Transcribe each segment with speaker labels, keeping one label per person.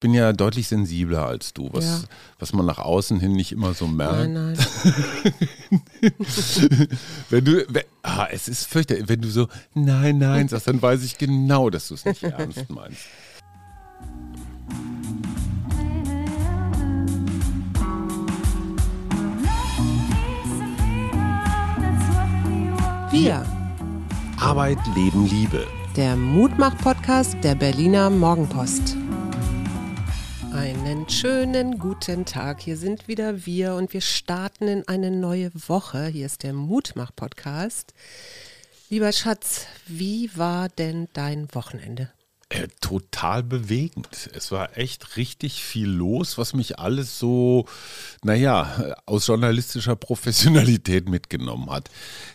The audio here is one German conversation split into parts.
Speaker 1: bin ja deutlich sensibler als du, was,
Speaker 2: Ja.
Speaker 1: was man nach außen hin nicht immer so merkt.
Speaker 2: Nein, nein.
Speaker 1: Wenn du, wenn, ah, es ist fürchterlich, wenn du so nein, nein sagst, dann weiß ich genau, dass du es nicht ernst meinst.
Speaker 2: Wir,
Speaker 1: Arbeit, Leben, Liebe.
Speaker 2: der Mutmach-Podcast der Berliner Morgenpost. Einen schönen guten Tag. Hier sind wieder wir und wir starten in eine neue Woche. Hier ist der Mutmach-Podcast. Lieber Schatz, wie war denn dein Wochenende?
Speaker 1: Äh, total bewegend. Es war echt richtig viel los, was mich alles so, naja, aus journalistischer Professionalität mitgenommen hat.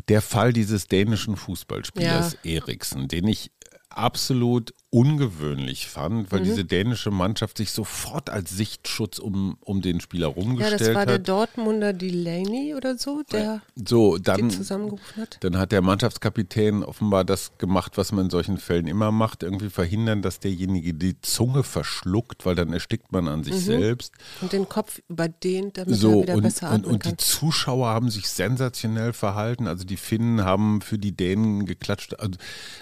Speaker 1: Der Fall dieses dänischen Fußballspielers Eriksen, den ich absolut ungewöhnlich fand,
Speaker 2: Mhm.
Speaker 1: weil diese dänische Mannschaft sich sofort als Sichtschutz um, um den Spieler
Speaker 2: Ja,
Speaker 1: rumgestellt
Speaker 2: das war der
Speaker 1: hat.
Speaker 2: Dortmunder Delaney oder so, der
Speaker 1: So,
Speaker 2: die
Speaker 1: dann,
Speaker 2: zusammengerufen hat.
Speaker 1: dann hat der Mannschaftskapitän offenbar das gemacht, was man in solchen Fällen immer macht, irgendwie verhindern, dass derjenige die Zunge verschluckt, weil dann erstickt man an sich selbst.
Speaker 2: Und den Kopf überdehnt, damit
Speaker 1: So,
Speaker 2: er wieder
Speaker 1: und,
Speaker 2: besser
Speaker 1: und, und die
Speaker 2: kann.
Speaker 1: Zuschauer haben sich sensationell verhalten. Also die Finnen haben für die Dänen geklatscht. Also,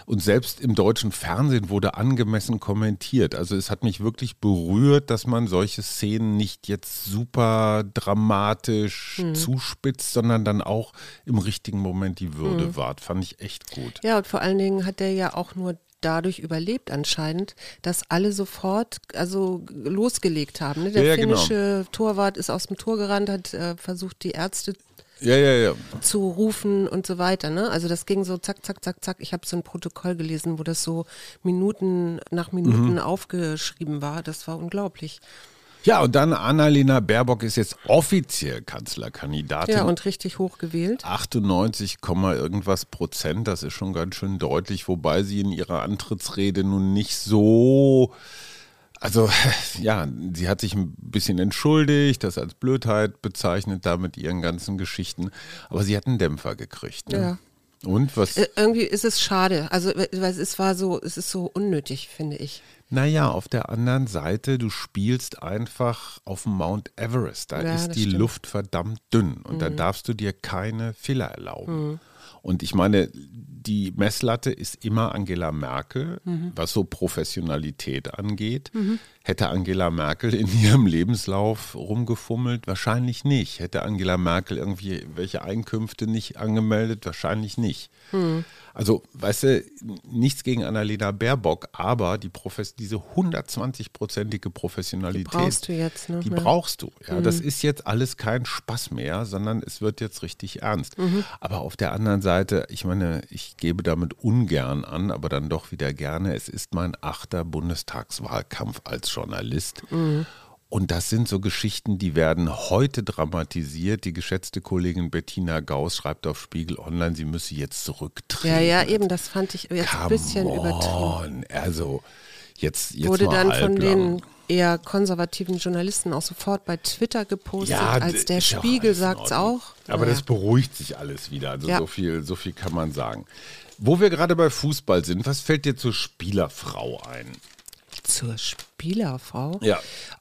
Speaker 1: und selbst im deutschen Fernsehen wurde angemessen kommentiert. Also es hat mich wirklich berührt, dass man solche Szenen nicht jetzt super dramatisch
Speaker 2: Hm.
Speaker 1: zuspitzt, sondern dann auch im richtigen Moment die Würde
Speaker 2: Hm.
Speaker 1: wahrt. Fand ich echt gut.
Speaker 2: Ja, und vor allen Dingen hat er ja auch nur dadurch überlebt anscheinend, dass alle sofort also losgelegt haben. Ne? Der
Speaker 1: Ja, genau.
Speaker 2: finnische Torwart ist aus dem Tor gerannt, hat äh, versucht, die Ärzte
Speaker 1: Ja, ja, ja.
Speaker 2: zu rufen und so weiter. Ne? Also das ging so zack, zack, zack, zack. Ich habe so ein Protokoll gelesen, wo das so Minuten nach
Speaker 1: Mhm.
Speaker 2: Minuten aufgeschrieben war. Das war unglaublich.
Speaker 1: Ja, und dann Annalena Baerbock ist jetzt offiziell Kanzlerkandidatin.
Speaker 2: Ja, und richtig hoch gewählt.
Speaker 1: 98, Komma irgendwas Prozent, das ist schon ganz schön deutlich, wobei sie in ihrer Antrittsrede nun nicht so, also ja, sie hat sich ein bisschen entschuldigt, das als Blödheit bezeichnet, da mit ihren ganzen Geschichten, aber sie hat einen Dämpfer gekriegt. Ne?
Speaker 2: Ja.
Speaker 1: Und was?
Speaker 2: Äh, irgendwie ist es schade. Also weil es war so, es ist so unnötig, finde ich.
Speaker 1: Naja, auf der anderen Seite, du spielst einfach auf dem Mount Everest. Da
Speaker 2: Ja,
Speaker 1: ist die
Speaker 2: stimmt. Mhm.
Speaker 1: Luft verdammt dünn und da darfst du dir keine Fehler erlauben. Und ich meine, die Messlatte ist immer Angela Merkel,
Speaker 2: Mhm.
Speaker 1: was so Professionalität angeht. Hätte Angela Merkel in ihrem Lebenslauf rumgefummelt? Wahrscheinlich nicht. Hätte Angela Merkel irgendwie welche Einkünfte nicht angemeldet? Wahrscheinlich nicht.
Speaker 2: Hm.
Speaker 1: Also, weißt du, nichts gegen Annalena Baerbock, aber die Profes diese 120-prozentige Professionalität,
Speaker 2: Die brauchst du jetzt, ne?
Speaker 1: die
Speaker 2: Ja.
Speaker 1: brauchst du. Ja, das ist jetzt alles kein Spaß mehr, sondern es wird jetzt richtig ernst.
Speaker 2: Mhm.
Speaker 1: Aber auf der anderen Seite, ich meine, ich gebe damit ungern an, aber dann doch wieder gerne. Es ist mein achter Bundestagswahlkampf als Journalist.
Speaker 2: Mhm.
Speaker 1: Und das sind so Geschichten, die werden heute dramatisiert. Die geschätzte Kollegin Bettina Gauss schreibt auf Spiegel Online, sie müsse jetzt zurücktreten.
Speaker 2: Ja, ja, eben, das fand ich jetzt ein bisschen
Speaker 1: Come
Speaker 2: übertrieben.
Speaker 1: on. Also jetzt, jetzt
Speaker 2: Wurde dann von den eher konservativen Journalisten auch sofort bei Twitter gepostet,
Speaker 1: Ja,
Speaker 2: als der Spiegel sagt es auch.
Speaker 1: Aber
Speaker 2: Naja.
Speaker 1: das beruhigt sich alles wieder. Also
Speaker 2: Ja.
Speaker 1: so, viel, so viel kann man sagen. Wo wir gerade bei Fußball sind, was fällt dir zur Spielerfrau ein?
Speaker 2: Zur Spielerfrau.
Speaker 1: Ja.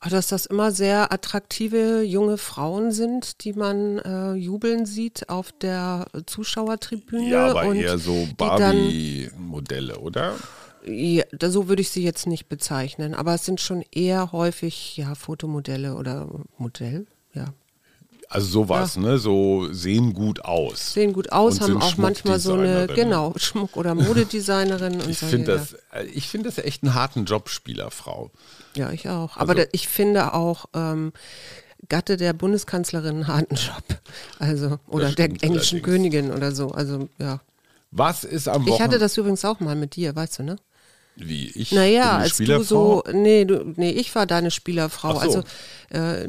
Speaker 2: Dass das immer sehr attraktive junge Frauen sind, die man äh, jubeln sieht auf der Zuschauertribüne.
Speaker 1: Ja, aber
Speaker 2: und
Speaker 1: eher so Barbie-Modelle, oder?
Speaker 2: Ja, so würde ich sie jetzt nicht bezeichnen, aber es sind schon eher häufig ja Fotomodelle oder Modell, ja.
Speaker 1: Also sowas, ne? So sehen gut aus.
Speaker 2: Sehen gut aus,
Speaker 1: Und
Speaker 2: haben auch manchmal so eine, genau, Schmuck- oder Modedesignerin und
Speaker 1: Ich finde das, äh, ich finde das echt einen harten Job, Spielerfrau.
Speaker 2: Ja, ich auch. Aber
Speaker 1: Also-
Speaker 2: da, ich finde auch ähm, Gatte der Bundeskanzlerin einen harten Job. Also, oder der englischen
Speaker 1: allerdings.
Speaker 2: Königin oder so. Also, ja.
Speaker 1: Was ist am
Speaker 2: Ich hatte
Speaker 1: Wochenende?
Speaker 2: das übrigens auch mal mit dir, weißt du, ne?
Speaker 1: Wie ich?
Speaker 2: Naja, als du so, nee, du, nee, ich war deine Spielerfrau.
Speaker 1: So.
Speaker 2: Also, äh,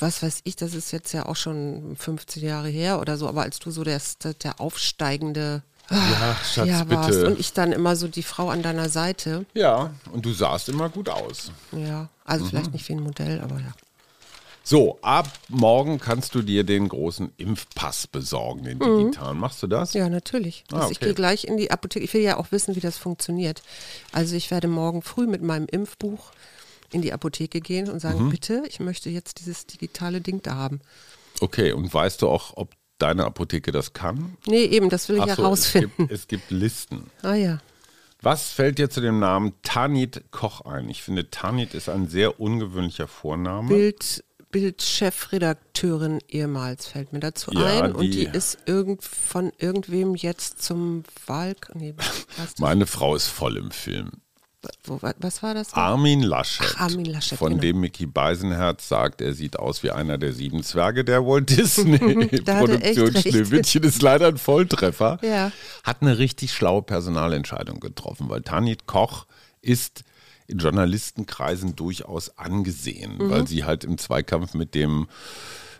Speaker 2: was weiß ich, das ist jetzt ja auch schon 15 Jahre her oder so, aber als du so der, der aufsteigende
Speaker 1: Ja, Schatz,
Speaker 2: ja, warst
Speaker 1: bitte.
Speaker 2: und ich dann immer so die Frau an deiner Seite.
Speaker 1: Ja, und du sahst immer gut aus.
Speaker 2: Ja, also
Speaker 1: Mhm.
Speaker 2: vielleicht nicht wie ein Modell, aber ja.
Speaker 1: So, ab morgen kannst du dir den großen Impfpass besorgen, den digitalen. Machst du das?
Speaker 2: Mhm. Ja, natürlich.
Speaker 1: Ah,
Speaker 2: Also Ich
Speaker 1: okay.
Speaker 2: gehe gleich in die Apotheke. Ich will ja auch wissen, wie das funktioniert. Also ich werde morgen früh mit meinem Impfbuch in die Apotheke gehen und sagen, bitte, ich möchte jetzt dieses digitale Ding da haben.
Speaker 1: Okay, und weißt du auch, ob deine Apotheke das kann?
Speaker 2: Nee, eben, das will ich
Speaker 1: Ach so,
Speaker 2: herausfinden.
Speaker 1: Es gibt, es gibt Listen.
Speaker 2: Ah ja.
Speaker 1: Was fällt dir zu dem Namen Tanit Koch ein? Ich finde, Tanit ist ein sehr ungewöhnlicher Vorname.
Speaker 2: Bild, Bildchefredakteurin ehemals fällt mir dazu
Speaker 1: Ja,
Speaker 2: ein. Und
Speaker 1: die-
Speaker 2: die ist irgend, von irgendwem jetzt zum Wahlk... Nee,
Speaker 1: Meine Frau ist voll im Film.
Speaker 2: wo, was war das?
Speaker 1: Armin Laschet,
Speaker 2: Ach, Armin Laschet,
Speaker 1: von
Speaker 2: genau.
Speaker 1: dem Mickey Beisenherz sagt, er sieht aus wie einer der sieben Zwerge der Walt Disney.
Speaker 2: Da hat echt
Speaker 1: Produktion
Speaker 2: recht.
Speaker 1: Schneewittchen ist leider ein Volltreffer.
Speaker 2: Ja.
Speaker 1: Hat eine richtig schlaue Personalentscheidung getroffen, weil Tanit Koch ist in Journalistenkreisen durchaus angesehen,
Speaker 2: Mhm.
Speaker 1: weil sie halt im Zweikampf mit dem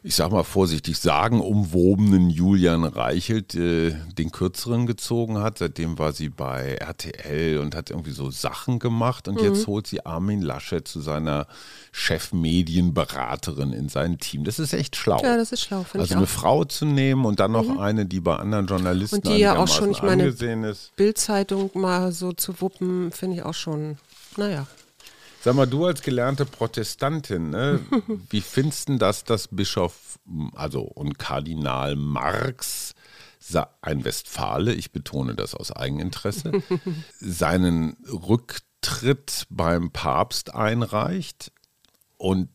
Speaker 1: ich sag mal vorsichtig, sagenumwobenen Julian Reichelt äh, den kürzeren gezogen hat. Seitdem war sie bei RTL und hat irgendwie so Sachen gemacht. Und
Speaker 2: Mhm.
Speaker 1: jetzt holt sie Armin Laschet zu seiner Chefmedienberaterin in sein Team. Das ist echt schlau.
Speaker 2: Ja, das ist schlau, finde
Speaker 1: Also
Speaker 2: ich
Speaker 1: eine
Speaker 2: auch. Mhm.
Speaker 1: Frau zu nehmen und dann noch eine, die bei anderen Journalisten
Speaker 2: Und die ja auch schon, ich meine. Bildzeitung mal so zu wuppen, finde ich auch schon, naja.
Speaker 1: Sag mal, du als gelernte Protestantin, ne, wie findest du das, dass Bischof, also und Kardinal Marx, ein Westfale, ich betone das aus Eigeninteresse, seinen Rücktritt beim Papst einreicht und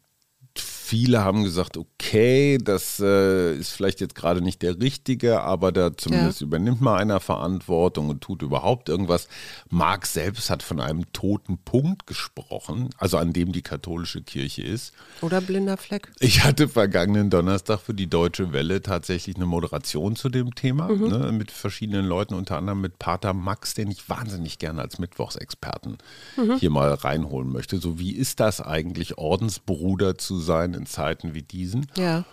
Speaker 1: viele haben gesagt, okay, das äh, ist vielleicht jetzt gerade nicht der Richtige, aber da zumindest
Speaker 2: Ja.
Speaker 1: übernimmt mal einer Verantwortung und tut überhaupt irgendwas. Marx selbst hat von einem toten Punkt gesprochen, also an dem die katholische Kirche ist.
Speaker 2: Oder blinder Fleck.
Speaker 1: Ich hatte vergangenen Donnerstag für die Deutsche Welle tatsächlich eine Moderation zu dem Thema ne, mit verschiedenen Leuten, unter anderem mit Pater Max, den ich wahnsinnig gerne als Mittwochsexperten hier mal reinholen möchte. So wie ist das eigentlich, Ordensbruder zu sein in Zeiten wie diesen?
Speaker 2: Ja.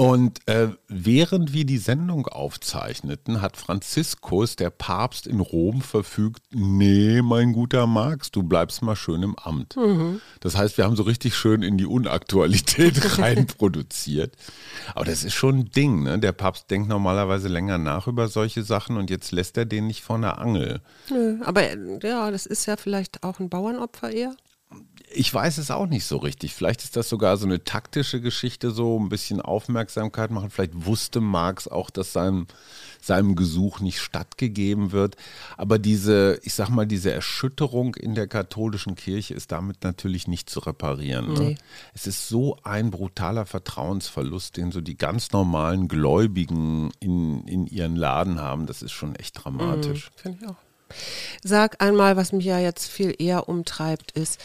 Speaker 1: Und äh, während wir die Sendung aufzeichneten, hat Franziskus, der Papst in Rom, verfügt, nee, mein guter Marx, du bleibst mal schön im Amt. Das heißt, wir haben so richtig schön in die Unaktualität reinproduziert. Aber das ist schon ein Ding, ne? Der Papst denkt normalerweise länger nach über solche Sachen und jetzt lässt er den nicht von der Angel.
Speaker 2: Nö, aber äh, ja, das ist ja vielleicht auch ein Bauernopfer eher.
Speaker 1: Ich weiß es auch nicht so richtig. Vielleicht ist das sogar so eine taktische Geschichte, so ein bisschen Aufmerksamkeit machen. Vielleicht wusste Marx auch, dass seinem, seinem Gesuch nicht stattgegeben wird. Aber diese, ich sag mal, diese Erschütterung in der katholischen Kirche ist damit natürlich nicht zu reparieren. Ne?
Speaker 2: Nee.
Speaker 1: Es ist so ein brutaler Vertrauensverlust, den so die ganz normalen Gläubigen in, in ihren Laden haben. Das ist schon echt dramatisch.
Speaker 2: Finde ich auch. Sag einmal, was mich ja jetzt viel eher umtreibt, ist,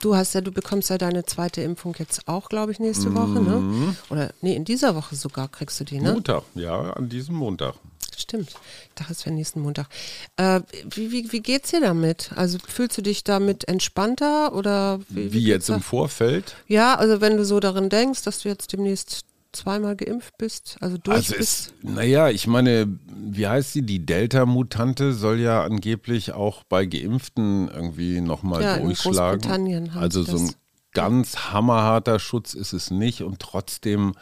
Speaker 2: du hast ja, du bekommst ja deine zweite Impfung jetzt auch, glaube ich, nächste Woche,
Speaker 1: Mhm.
Speaker 2: ne? Oder nee, in dieser Woche sogar kriegst du die, ne?
Speaker 1: Montag, ja, an diesem Montag.
Speaker 2: Stimmt. Ich dachte, es wäre nächsten Montag. Äh, wie, wie, wie geht's dir damit? Also fühlst du dich damit entspannter oder wie,
Speaker 1: Wie jetzt
Speaker 2: geht's
Speaker 1: im Vorfeld?
Speaker 2: da? Ja, also wenn du so darin denkst, dass du jetzt demnächst zweimal geimpft bist, also durch
Speaker 1: Also
Speaker 2: bist.
Speaker 1: es, naja, ich meine, wie heißt sie? Die Delta-Mutante soll ja angeblich auch bei Geimpften irgendwie nochmal
Speaker 2: Ja, in
Speaker 1: durchschlagen.
Speaker 2: Großbritannien haben
Speaker 1: Also so ein ganz hammerharter Schutz ist es nicht und trotzdem,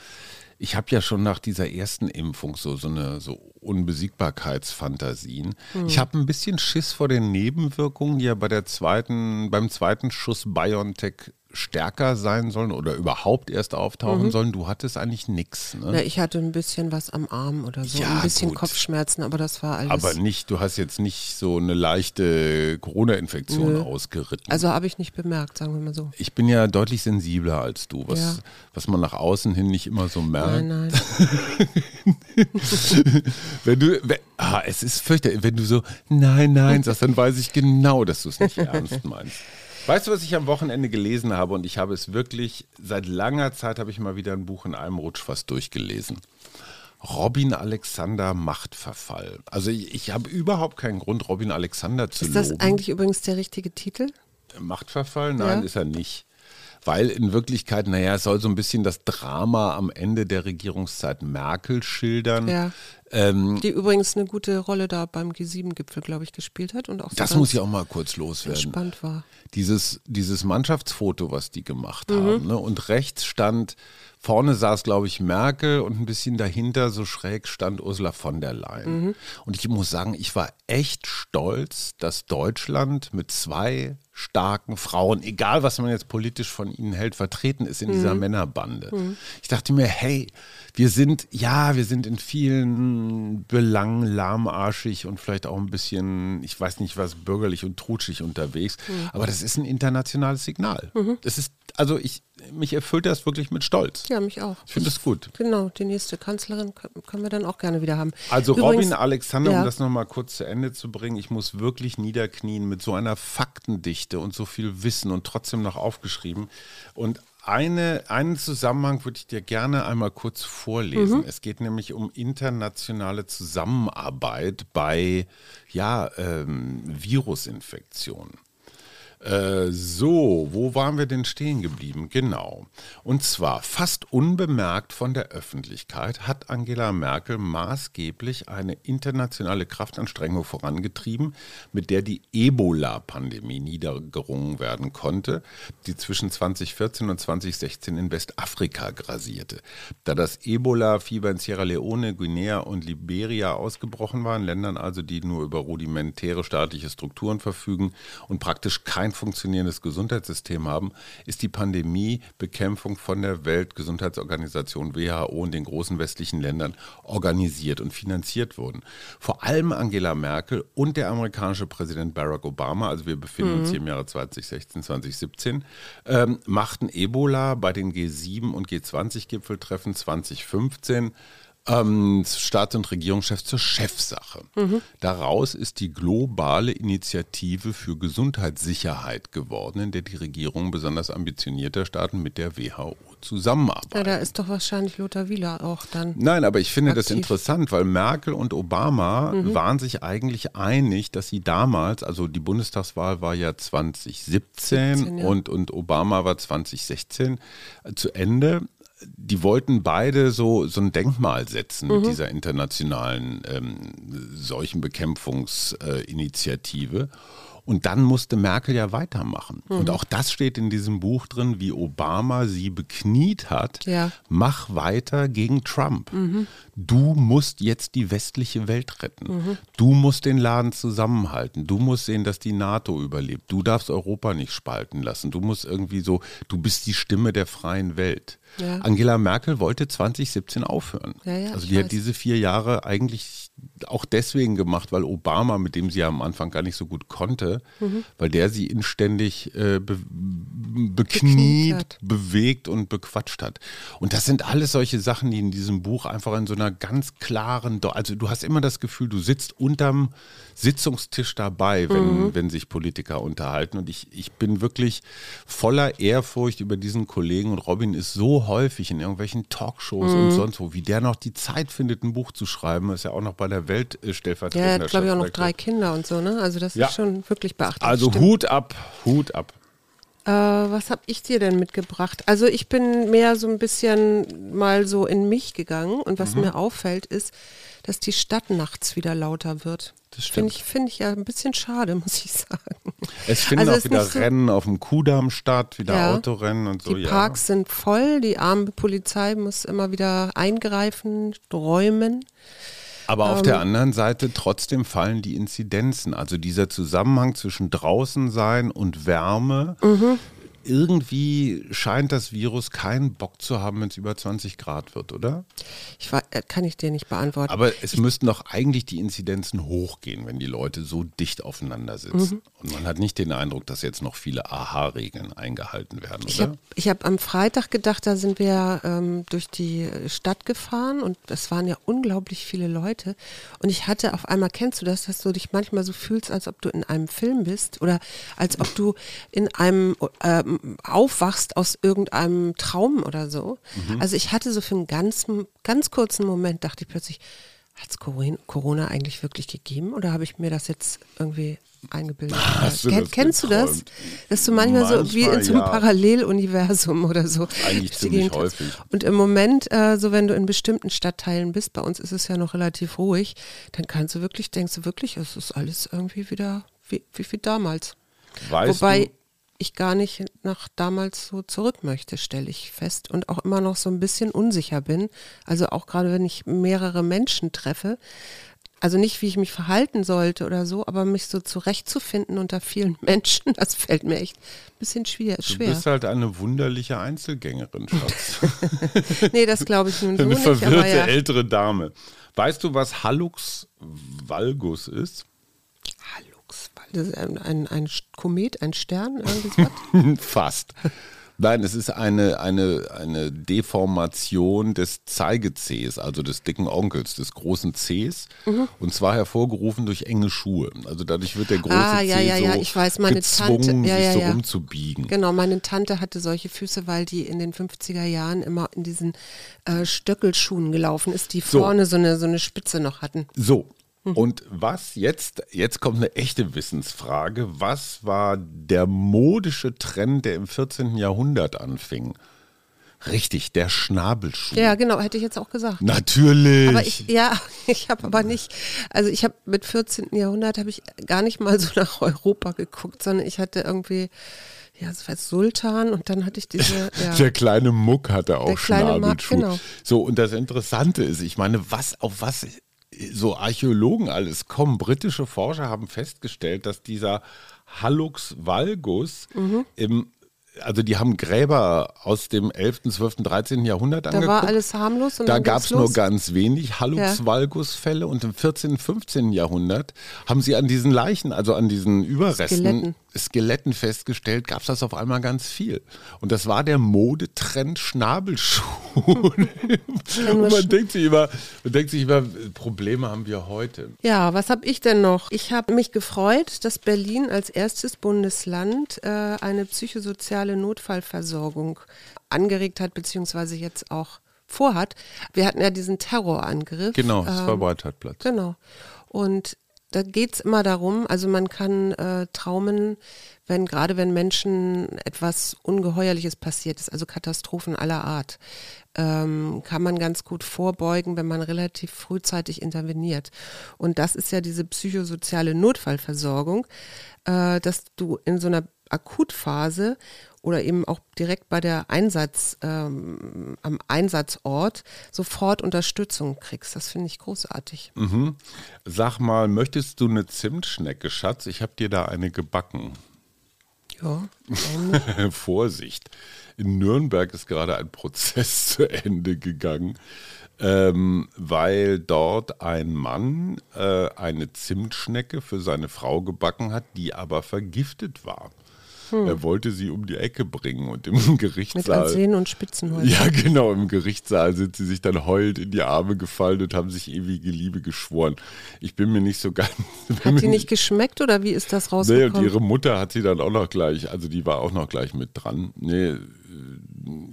Speaker 1: ich habe ja schon nach dieser ersten Impfung so, so eine so Unbesiegbarkeitsfantasien.
Speaker 2: Hm.
Speaker 1: Ich habe ein bisschen Schiss vor den Nebenwirkungen, die ja bei der zweiten, beim zweiten Schuss BioNTech stärker sein sollen oder überhaupt erst
Speaker 2: Mhm.
Speaker 1: auftauchen sollen. Du hattest eigentlich nichts. Ne?
Speaker 2: Ja, ich hatte ein bisschen was am Arm oder so,
Speaker 1: Ja,
Speaker 2: ein bisschen
Speaker 1: gut.
Speaker 2: Kopfschmerzen, aber das war alles.
Speaker 1: Aber nicht, du hast jetzt nicht so eine leichte Corona-Infektion
Speaker 2: Nö.
Speaker 1: ausgeritten.
Speaker 2: also habe ich nicht bemerkt, sagen wir mal so.
Speaker 1: ich bin ja deutlich sensibler als du, was,
Speaker 2: Ja.
Speaker 1: was man nach außen hin nicht immer so merkt.
Speaker 2: Nein, nein.
Speaker 1: Wenn du, wenn, ah, es ist fürchterlich, wenn du so nein, nein sagst, dann weiß ich genau, dass du es nicht ernst meinst. Weißt du, was ich am Wochenende gelesen habe? Und ich habe es wirklich, seit langer Zeit habe ich mal wieder ein Buch in einem Rutsch fast durchgelesen. Robin Alexander Machtverfall. Also ich, ich habe überhaupt keinen Grund, Robin Alexander zu
Speaker 2: Ist das
Speaker 1: loben.
Speaker 2: eigentlich übrigens der richtige Titel?
Speaker 1: Machtverfall? Nein,
Speaker 2: Ja.
Speaker 1: ist er nicht. Weil in Wirklichkeit, naja, es soll so ein bisschen das Drama am Ende der Regierungszeit Merkel schildern.
Speaker 2: Ja.
Speaker 1: Ähm,
Speaker 2: Die übrigens eine gute Rolle da beim G7-Gipfel, glaube ich, gespielt hat und auch so
Speaker 1: das muss ich auch mal kurz loswerden.
Speaker 2: entspannt war.
Speaker 1: Dieses, dieses Mannschaftsfoto, was die gemacht haben. Ne? Und rechts stand, vorne saß, glaube ich, Merkel und ein bisschen dahinter, so schräg, stand Ursula von der Leyen. Und ich muss sagen, ich war echt stolz, dass Deutschland mit zwei starken Frauen, egal was man jetzt politisch von ihnen hält, vertreten ist in dieser Männerbande. Ich dachte mir, hey, wir sind, ja, wir sind in vielen Belangen lahmarschig und vielleicht auch ein bisschen, ich weiß nicht was, bürgerlich und trutschig unterwegs, aber das ist ein internationales Signal. Das ist, also ich, mich erfüllt das wirklich mit Stolz.
Speaker 2: Ja, mich auch.
Speaker 1: Ich finde das gut.
Speaker 2: Genau, die nächste Kanzlerin können können wir dann auch gerne wieder haben.
Speaker 1: Also
Speaker 2: Übrigens-
Speaker 1: Robin Alexander,
Speaker 2: ja.
Speaker 1: um das nochmal kurz zu Ende zu bringen, ich muss wirklich niederknien mit so einer Faktendichte und so viel Wissen und trotzdem noch aufgeschrieben. Und eine, einen Zusammenhang würde ich dir gerne einmal kurz vorlesen. Es geht nämlich um internationale Zusammenarbeit bei ja, ähm, Virusinfektionen. Äh, so, wo waren wir denn stehen geblieben? Genau. Und zwar fast unbemerkt von der Öffentlichkeit hat Angela Merkel maßgeblich eine internationale Kraftanstrengung vorangetrieben, mit der die Ebola-Pandemie niedergerungen werden konnte, die zwischen 2014 und 2016 in Westafrika grasierte. Da das Ebola-Fieber in Sierra Leone, Guinea und Liberia ausgebrochen war, in Ländern also, die nur über rudimentäre staatliche Strukturen verfügen und praktisch kein funktionierendes Gesundheitssystem haben, ist die Pandemiebekämpfung von der Weltgesundheitsorganisation WHO in den großen westlichen Ländern organisiert und finanziert worden. Vor allem Angela Merkel und der amerikanische Präsident Barack Obama, also wir befinden uns hier im Jahre 2016, 2017, ähm, machten Ebola bei den G7 und G20-Gipfeltreffen 2015 ähm, Staats- und Regierungschefs zur Chefsache. Daraus ist die globale Initiative für Gesundheitssicherheit geworden, in der die Regierungen besonders ambitionierter Staaten mit der WHO zusammenarbeiten.
Speaker 2: Ja, da ist doch wahrscheinlich Lothar Wieler auch dann.
Speaker 1: Nein, aber ich finde das
Speaker 2: aktiv.
Speaker 1: interessant, weil Merkel und Obama waren sich eigentlich einig, dass sie damals, also die Bundestagswahl war ja 2017
Speaker 2: 17, ja.
Speaker 1: und, und Obama war 2016 äh, zu Ende. Die wollten beide so, so ein Denkmal setzen mit dieser internationalen ähm, Seuchenbekämpfungsinitiative. Und dann musste Merkel ja weitermachen. Und auch das steht in diesem Buch drin, wie Obama sie bekniet hat.
Speaker 2: Ja.
Speaker 1: Mach weiter gegen Trump. Du musst jetzt die westliche Welt retten. Du musst den Laden zusammenhalten. Du musst sehen, dass die NATO überlebt. Du darfst Europa nicht spalten lassen. Du musst irgendwie so, du bist die Stimme der freien Welt.
Speaker 2: Ja.
Speaker 1: Angela Merkel wollte 2017 aufhören.
Speaker 2: Ja, ja,
Speaker 1: also die
Speaker 2: weiß.
Speaker 1: hat diese vier Jahre eigentlich auch deswegen gemacht, weil Obama, mit dem sie ja am Anfang gar nicht so gut konnte,
Speaker 2: Mhm.
Speaker 1: weil der sie inständig äh, be
Speaker 2: Bekniet
Speaker 1: bewegt und bequatscht hat. Und das sind alles solche Sachen, die in diesem Buch einfach in so einer ganz klaren, also du hast immer das Gefühl, du sitzt unterm Sitzungstisch dabei, wenn,
Speaker 2: Mhm.
Speaker 1: wenn sich Politiker unterhalten. Und ich, ich bin wirklich voller Ehrfurcht über diesen Kollegen. Und Robin ist so häufig in irgendwelchen Talkshows
Speaker 2: Mhm.
Speaker 1: und sonst wo, wie der noch die Zeit findet, ein Buch zu schreiben. Ist ja auch noch bei der Welt äh,
Speaker 2: Ja,
Speaker 1: stellvertretender
Speaker 2: er hat, glaube ich, auch noch drei Kinder und so, ne? Also das
Speaker 1: Ja.
Speaker 2: ist schon wirklich beachtlich.
Speaker 1: Also
Speaker 2: Stimmt.
Speaker 1: Hut ab, Hut ab.
Speaker 2: Äh, was habe ich dir denn mitgebracht? Also ich bin mehr so ein bisschen mal so in mich gegangen und
Speaker 1: Mhm.
Speaker 2: was mir auffällt ist, dass die Stadt nachts wieder lauter wird.
Speaker 1: Das
Speaker 2: Finde
Speaker 1: stimmt.
Speaker 2: ich, finde ich ja ein bisschen schade, muss ich sagen.
Speaker 1: Es finden
Speaker 2: Also
Speaker 1: auch wieder
Speaker 2: so-
Speaker 1: Rennen auf dem Kudamm statt, wieder
Speaker 2: Ja.
Speaker 1: Autorennen und so.
Speaker 2: Die
Speaker 1: ja.
Speaker 2: Parks sind voll, die arme Polizei muss immer wieder eingreifen, räumen.
Speaker 1: Aber auf
Speaker 2: Ähm,
Speaker 1: der anderen Seite trotzdem fallen die Inzidenzen. Also dieser Zusammenhang zwischen draußen sein und Wärme.
Speaker 2: Mhm.
Speaker 1: Irgendwie scheint das Virus keinen Bock zu haben, wenn es über 20 Grad wird, oder?
Speaker 2: Ich war, äh, kann ich dir nicht beantworten.
Speaker 1: Aber es müssten doch eigentlich die Inzidenzen hochgehen, wenn die Leute so dicht aufeinander sitzen.
Speaker 2: Mhm.
Speaker 1: Und man hat nicht den Eindruck, dass jetzt noch viele Aha-Regeln eingehalten werden,
Speaker 2: Ich
Speaker 1: oder?
Speaker 2: habe ich hab am Freitag gedacht, da sind wir ähm, durch die Stadt gefahren und es waren ja unglaublich viele Leute. Und ich hatte auf einmal, kennst du das, dass du dich manchmal so fühlst, als ob du in einem Film bist oder als ob du in einem ähm, aufwachst aus irgendeinem Traum oder so. Also ich hatte so für einen ganz, ganz kurzen Moment, dachte ich plötzlich, Hat es Corona eigentlich wirklich gegeben oder habe ich mir das jetzt irgendwie eingebildet? Ken,
Speaker 1: das
Speaker 2: kennst du das? Dass du manchmal, so wie in
Speaker 1: Manchmal,
Speaker 2: so einem
Speaker 1: ja.
Speaker 2: Paralleluniversum oder so.
Speaker 1: Eigentlich ziemlich
Speaker 2: Gegend hast.
Speaker 1: häufig.
Speaker 2: Und im Moment, äh, so wenn du in bestimmten Stadtteilen bist, bei uns ist es ja noch relativ ruhig, dann kannst du wirklich, denkst du wirklich, es ist alles irgendwie wieder wie, wie, wie damals.
Speaker 1: Weißt
Speaker 2: Wobei
Speaker 1: du,
Speaker 2: ich gar nicht nach damals so zurück möchte, stelle ich fest. Und auch immer noch so ein bisschen unsicher bin. Also auch gerade wenn ich mehrere Menschen treffe. Also nicht, wie ich mich verhalten sollte oder so, aber mich so zurechtzufinden unter vielen Menschen, das fällt mir echt ein bisschen schwer.
Speaker 1: du bist halt eine wunderliche Einzelgängerin, Schatz.
Speaker 2: Nee, das glaube ich nun so
Speaker 1: eine
Speaker 2: nicht.
Speaker 1: verwirrte
Speaker 2: Aber ja.
Speaker 1: ältere Dame. Weißt du, was Hallux valgus ist?
Speaker 2: Ist ein, ein, ein Komet, ein Stern, irgendwie sowas?
Speaker 1: Fast. Nein, es ist eine, eine, eine Deformation des Zeigezehs, also des dicken Onkels, des großen Cs.
Speaker 2: Mhm.
Speaker 1: Und zwar hervorgerufen durch enge Schuhe. Also dadurch wird der große
Speaker 2: Ah, ja,
Speaker 1: Zeh
Speaker 2: ja,
Speaker 1: so
Speaker 2: ja, ich weiß, meine
Speaker 1: gezwungen,
Speaker 2: Tante- ja,
Speaker 1: sich
Speaker 2: ja,
Speaker 1: so
Speaker 2: ja.
Speaker 1: rumzubiegen.
Speaker 2: Genau, meine Tante hatte solche Füße, weil die in den 50er Jahren immer in diesen äh, Stöckelschuhen gelaufen ist, die
Speaker 1: So.
Speaker 2: vorne so eine, so eine Spitze noch hatten.
Speaker 1: So.
Speaker 2: Hm.
Speaker 1: Und was jetzt, jetzt kommt eine echte Wissensfrage. Was war der modische Trend, der im 14. Jahrhundert anfing? Richtig, der Schnabelschuh.
Speaker 2: Ja, genau, hätte ich jetzt auch gesagt.
Speaker 1: Natürlich.
Speaker 2: Aber ich, ja, ich habe aber nicht, also ich habe mit 14. Jahrhundert habe ich gar nicht mal so nach Europa geguckt, sondern ich hatte irgendwie, ja, das war Sultan und dann hatte ich diese, ja.
Speaker 1: Der kleine Muck hatte auch
Speaker 2: Der kleine Muck,
Speaker 1: Schnabelschuh.
Speaker 2: genau.
Speaker 1: So, und das Interessante ist, ich meine, was, auf was so Archäologen alles kommen. Britische Forscher haben festgestellt, dass dieser Hallux valgus
Speaker 2: Mhm.
Speaker 1: im also die haben Gräber aus dem 11., 12., 13. Jahrhundert
Speaker 2: Da
Speaker 1: angeguckt.
Speaker 2: war alles harmlos und
Speaker 1: Da gab es nur ganz wenig Hallux valgus-Fälle und im 14., 15. Jahrhundert haben sie an diesen Leichen, also an diesen Überresten,
Speaker 2: Skeletten.
Speaker 1: Skeletten, festgestellt, gab es das auf einmal ganz viel. Und das war der Modetrend Schnabelschuh. und man denkt sich immer, man denkt sich immer, Probleme haben wir heute.
Speaker 2: Ja, was habe ich denn noch? Ich habe mich gefreut, dass Berlin als erstes Bundesland äh, eine psychosoziale Notfallversorgung angeregt hat, beziehungsweise jetzt auch vorhat. Wir hatten ja diesen Terrorangriff.
Speaker 1: Genau, das
Speaker 2: ähm,
Speaker 1: war White-Hat-Platz.
Speaker 2: Genau. Und da geht es immer darum, also man kann äh, traumen, wenn gerade wenn Menschen etwas Ungeheuerliches passiert ist, also Katastrophen aller Art, ähm, kann man ganz gut vorbeugen, wenn man relativ frühzeitig interveniert. Und das ist ja diese psychosoziale Notfallversorgung, äh, dass du in so einer Akutphase oder eben auch direkt bei der Einsatz, ähm, am Einsatzort sofort Unterstützung kriegst. Das finde ich großartig.
Speaker 1: Mhm. Sag mal, möchtest du eine Zimtschnecke, Schatz? Ich habe dir da eine gebacken.
Speaker 2: Ja?
Speaker 1: Vorsicht. In Nürnberg ist gerade ein Prozess zu Ende gegangen, ähm, weil dort ein Mann äh, eine Zimtschnecke für seine Frau gebacken hat, die aber vergiftet war. Er wollte sie um die Ecke bringen und im
Speaker 2: Hm. mit
Speaker 1: Gerichtssaal.
Speaker 2: Arsen und Spitzenholz.
Speaker 1: Ja, genau. Im Gerichtssaal sind sie sich dann heulend in die Arme gefallen und haben sich ewige Liebe geschworen. Ich bin mir nicht so ganz.
Speaker 2: Hat die nicht geschmeckt oder wie ist das
Speaker 1: Nee,
Speaker 2: rausgekommen?
Speaker 1: und ihre Mutter hat sie dann auch noch gleich, also die war auch noch gleich mit dran. Nee, äh,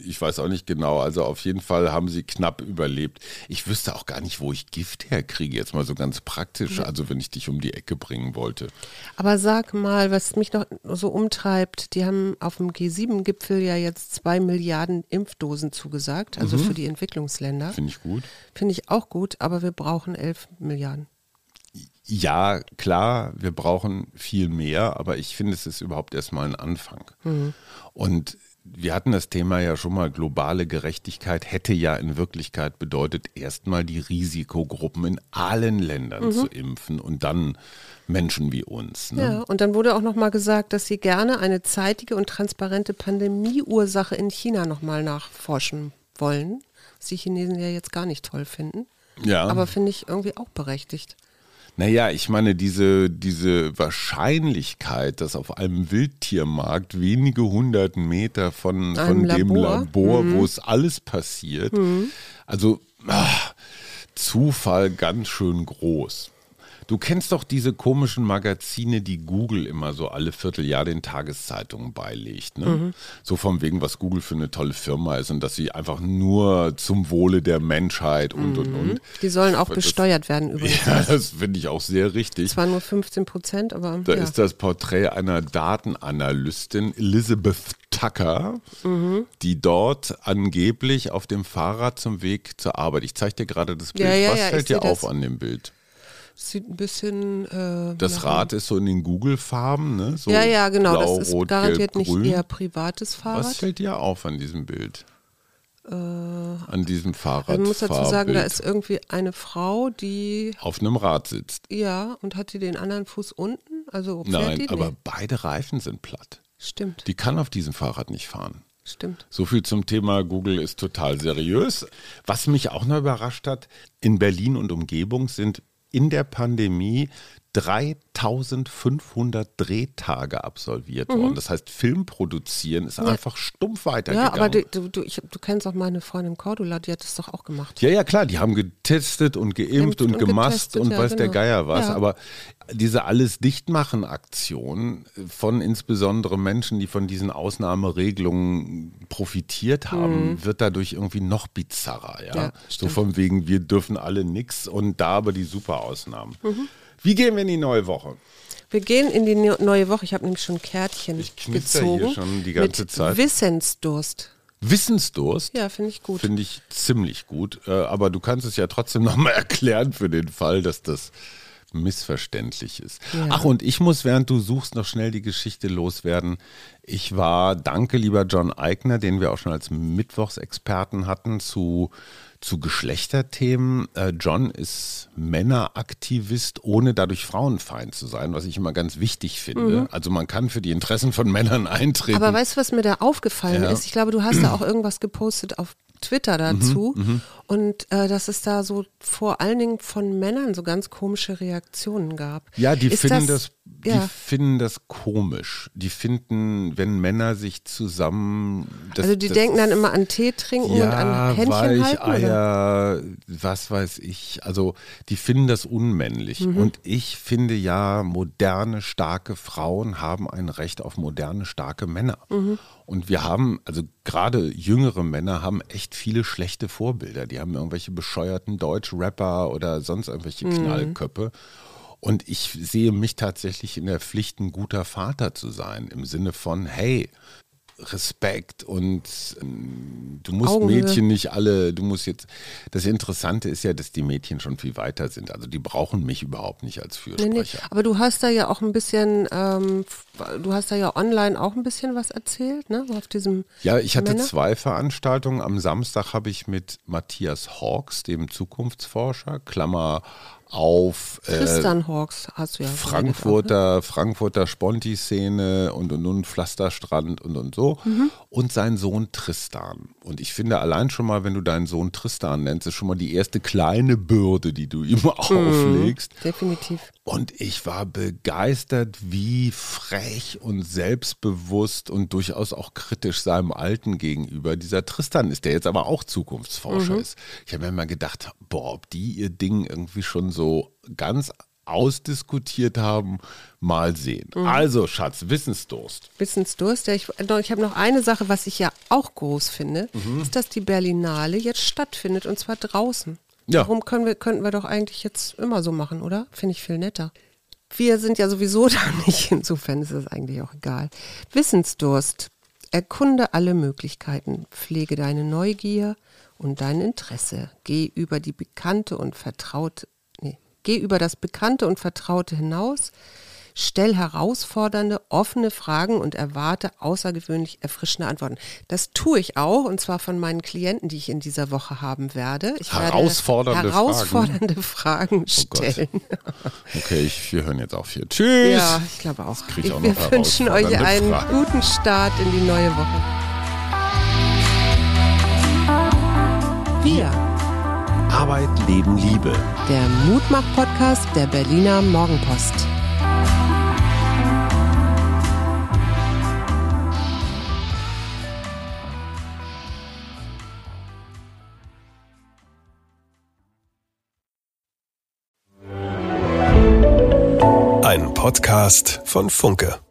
Speaker 1: ich weiß auch nicht genau. Also auf jeden Fall haben sie knapp überlebt. Ich wüsste auch gar nicht, wo ich Gift herkriege, jetzt mal so ganz praktisch, also wenn ich dich um die Ecke bringen wollte.
Speaker 2: Aber sag mal, was mich noch so umtreibt, die haben auf dem G7-Gipfel ja jetzt zwei Milliarden Impfdosen zugesagt, also
Speaker 1: Mhm.
Speaker 2: für die Entwicklungsländer.
Speaker 1: Finde ich gut.
Speaker 2: Finde ich auch gut, aber wir brauchen elf Milliarden.
Speaker 1: Ja, klar, wir brauchen viel mehr, aber ich finde, es ist überhaupt erstmal ein Anfang. Und wir hatten das Thema ja schon mal, globale Gerechtigkeit hätte ja in Wirklichkeit bedeutet, erstmal die Risikogruppen in allen Ländern zu impfen und dann Menschen wie uns. Ne?
Speaker 2: Ja, und dann wurde auch noch mal gesagt, dass sie gerne eine zeitige und transparente Pandemieursache in China noch mal nachforschen wollen, was die Chinesen ja jetzt gar nicht toll finden.
Speaker 1: Ja.
Speaker 2: Aber finde ich irgendwie auch berechtigt.
Speaker 1: Naja, ich meine, diese, diese Wahrscheinlichkeit, dass auf einem Wildtiermarkt wenige hundert Meter von, von
Speaker 2: Einem
Speaker 1: dem
Speaker 2: Labor.
Speaker 1: Labor, wo es alles passiert, also ah, Zufall ganz schön groß. Du kennst doch diese komischen Magazine, die Google immer so alle Vierteljahr den Tageszeitungen beilegt. Ne?
Speaker 2: Mhm.
Speaker 1: So von wegen, was Google für eine tolle Firma ist und dass sie einfach nur zum Wohle der Menschheit und und und.
Speaker 2: Die sollen auch
Speaker 1: Das-
Speaker 2: besteuert werden übrigens.
Speaker 1: Ja, das finde ich auch sehr richtig.
Speaker 2: Zwar nur 15 Prozent, aber
Speaker 1: Da
Speaker 2: ja.
Speaker 1: ist das Porträt einer Datenanalystin, Elizabeth Tucker,
Speaker 2: Mhm.
Speaker 1: die dort angeblich auf dem Fahrrad zum Weg zur Arbeit. Ich zeige dir gerade das Bild.
Speaker 2: Ja, ja,
Speaker 1: Was fällt dir auf
Speaker 2: das.
Speaker 1: an dem Bild?
Speaker 2: Sieht ein bisschen. Äh,
Speaker 1: Das Rad ist so in den Google-Farben, ne? So
Speaker 2: ja, ja, genau.
Speaker 1: Blau,
Speaker 2: das ist
Speaker 1: rot,
Speaker 2: garantiert
Speaker 1: gelb,
Speaker 2: nicht ihr privates
Speaker 1: Was
Speaker 2: Fahrrad.
Speaker 1: fällt dir auf an diesem Bild? an diesem Fahrrad.
Speaker 2: Man muss dazu sagen, da
Speaker 1: Fahrbild.
Speaker 2: ist irgendwie eine Frau, die
Speaker 1: auf einem Rad sitzt.
Speaker 2: ja und hat die den anderen Fuß unten? Also fährt
Speaker 1: Nein, aber
Speaker 2: Nee.
Speaker 1: beide Reifen sind platt.
Speaker 2: Stimmt,
Speaker 1: Die kann auf diesem Fahrrad nicht fahren.
Speaker 2: stimmt.
Speaker 1: So viel zum Thema Google ist total seriös. Was mich auch noch überrascht hat, in Berlin und Umgebung sind in der Pandemie 3500 Drehtage absolviert worden. Das heißt, Film produzieren ist einfach stumpf weitergegangen.
Speaker 2: Mhm. Ja, aber du, du, du, ich, du kennst auch meine Freundin Cordula, die hat das doch auch gemacht.
Speaker 1: Ja, ja, klar, die haben getestet und geimpft
Speaker 2: Geimpft
Speaker 1: und,
Speaker 2: und
Speaker 1: gemast und
Speaker 2: ja,
Speaker 1: weiß der
Speaker 2: genau.
Speaker 1: Geier was.
Speaker 2: Ja.
Speaker 1: Aber diese alles dichtmachen Aktion von insbesondere Menschen, die von diesen Ausnahmeregelungen profitiert haben, wird dadurch irgendwie noch bizarrer. Ja?
Speaker 2: Mhm. Ja,
Speaker 1: so von wegen, wir dürfen alle nix und da aber die Superausnahmen.
Speaker 2: Mhm.
Speaker 1: Wie gehen wir in die neue Woche?
Speaker 2: Wir gehen in die ne- neue Woche. Ich habe nämlich schon Kärtchen
Speaker 1: Ich knister hier
Speaker 2: gezogen.
Speaker 1: schon die ganze
Speaker 2: mit
Speaker 1: Zeit.
Speaker 2: Wissensdurst.
Speaker 1: Wissensdurst?
Speaker 2: Ja, finde ich gut.
Speaker 1: Finde ich ziemlich gut. Äh, aber du kannst es ja trotzdem nochmal erklären für den Fall, dass das missverständlich ist.
Speaker 2: Ja.
Speaker 1: Ach, und ich muss, während du suchst, noch schnell die Geschichte loswerden. Ich war, danke lieber John Eigner, den wir auch schon als Mittwochsexperten hatten, zu, zu Geschlechterthemen. Äh, John ist Männeraktivist, ohne dadurch Frauenfeind zu sein, was ich immer ganz wichtig finde. Also man kann für die Interessen von Männern eintreten.
Speaker 2: Mhm. Aber weißt du, was mir da aufgefallen
Speaker 1: Ja.
Speaker 2: ist? Ich glaube, du hast da auch irgendwas gepostet auf Twitter dazu.
Speaker 1: Mhm,
Speaker 2: und äh, dass es da so vor allen Dingen von Männern so ganz komische Reaktionen gab.
Speaker 1: Ja, die
Speaker 2: Ist
Speaker 1: finden das, die
Speaker 2: ja.
Speaker 1: finden das komisch. Die finden, wenn Männer sich zusammen. Das,
Speaker 2: also die
Speaker 1: das
Speaker 2: denken dann immer an Tee trinken
Speaker 1: ja,
Speaker 2: und an Händchen halten. Oder?
Speaker 1: Weicheier, was weiß ich. Also die finden das unmännlich.
Speaker 2: Mhm.
Speaker 1: Und ich finde ja, moderne, starke Frauen haben ein Recht auf moderne, starke Männer.
Speaker 2: Mhm.
Speaker 1: Und wir haben, also gerade jüngere Männer haben echt viele schlechte Vorbilder. Die haben irgendwelche bescheuerten Deutsch-Rapper oder sonst irgendwelche
Speaker 2: Mhm.
Speaker 1: Knallköpfe. Und ich sehe mich tatsächlich in der Pflicht, ein guter Vater zu sein, im Sinne von, hey, Respekt und ähm, du musst
Speaker 2: Augenhöhe.
Speaker 1: Mädchen nicht alle, du musst jetzt, das Interessante ist ja, dass die Mädchen schon viel weiter sind. Also die brauchen mich überhaupt nicht als
Speaker 2: Nee, nee.
Speaker 1: Fürsprecher.
Speaker 2: Aber du hast da ja auch ein bisschen, ähm, du hast da ja online auch ein bisschen was erzählt, ne? Auf diesem
Speaker 1: Ja, ich hatte
Speaker 2: Männer?
Speaker 1: zwei Veranstaltungen. Am Samstag habe ich mit Matthias Hawks, dem Zukunftsforscher, Klammer auf, äh,
Speaker 2: Tristan Hawks hast du ja.
Speaker 1: Frankfurter, Frankfurter Sponti-Szene und, und, und Pflasterstrand und, und so.
Speaker 2: Mhm.
Speaker 1: Und sein Sohn Tristan. Und ich finde allein schon mal, wenn du deinen Sohn Tristan nennst, ist schon mal die erste kleine Bürde, die du ihm
Speaker 2: Mhm.
Speaker 1: auflegst.
Speaker 2: Ne? Definitiv.
Speaker 1: Und ich war begeistert, wie frech und selbstbewusst und durchaus auch kritisch seinem Alten gegenüber dieser Tristan ist, der jetzt aber auch Zukunftsforscher ist. Ich habe mir mal gedacht, boah, ob die ihr Ding irgendwie schon so ganz ausdiskutiert haben, mal sehen. Also, Schatz, Wissensdurst.
Speaker 2: Wissensdurst. Ja, ich ich habe noch eine Sache, was ich ja auch groß finde,
Speaker 1: Mhm.
Speaker 2: ist, dass die Berlinale jetzt stattfindet und zwar draußen.
Speaker 1: Ja.
Speaker 2: Warum können wir, könnten wir doch eigentlich jetzt immer so machen, oder? Finde ich viel netter. Wir sind ja sowieso da nicht, insofern ist es eigentlich auch egal. Wissensdurst. Erkunde alle Möglichkeiten, pflege deine Neugier und dein Interesse. Geh über die bekannte und vertraute, nee, geh über das Bekannte und Vertraute hinaus. Stell herausfordernde, offene Fragen und erwarte außergewöhnlich erfrischende Antworten. Das tue ich auch, und zwar von meinen Klienten, die ich in dieser Woche haben werde. Ich
Speaker 1: Herausfordernde
Speaker 2: werde herausfordernde Fragen,
Speaker 1: Oh Gott.
Speaker 2: stellen.
Speaker 1: Okay, ich, wir hören jetzt auf hier. Tschüss.
Speaker 2: Ja, ich glaube auch.
Speaker 1: ich auch
Speaker 2: wir
Speaker 1: noch
Speaker 2: wünschen euch einen
Speaker 1: Fragen.
Speaker 2: guten Start in die neue Woche. Wir,
Speaker 1: Arbeit, Leben, Liebe.
Speaker 2: der Mutmach-Podcast der Berliner Morgenpost.
Speaker 3: Podcast von Funke.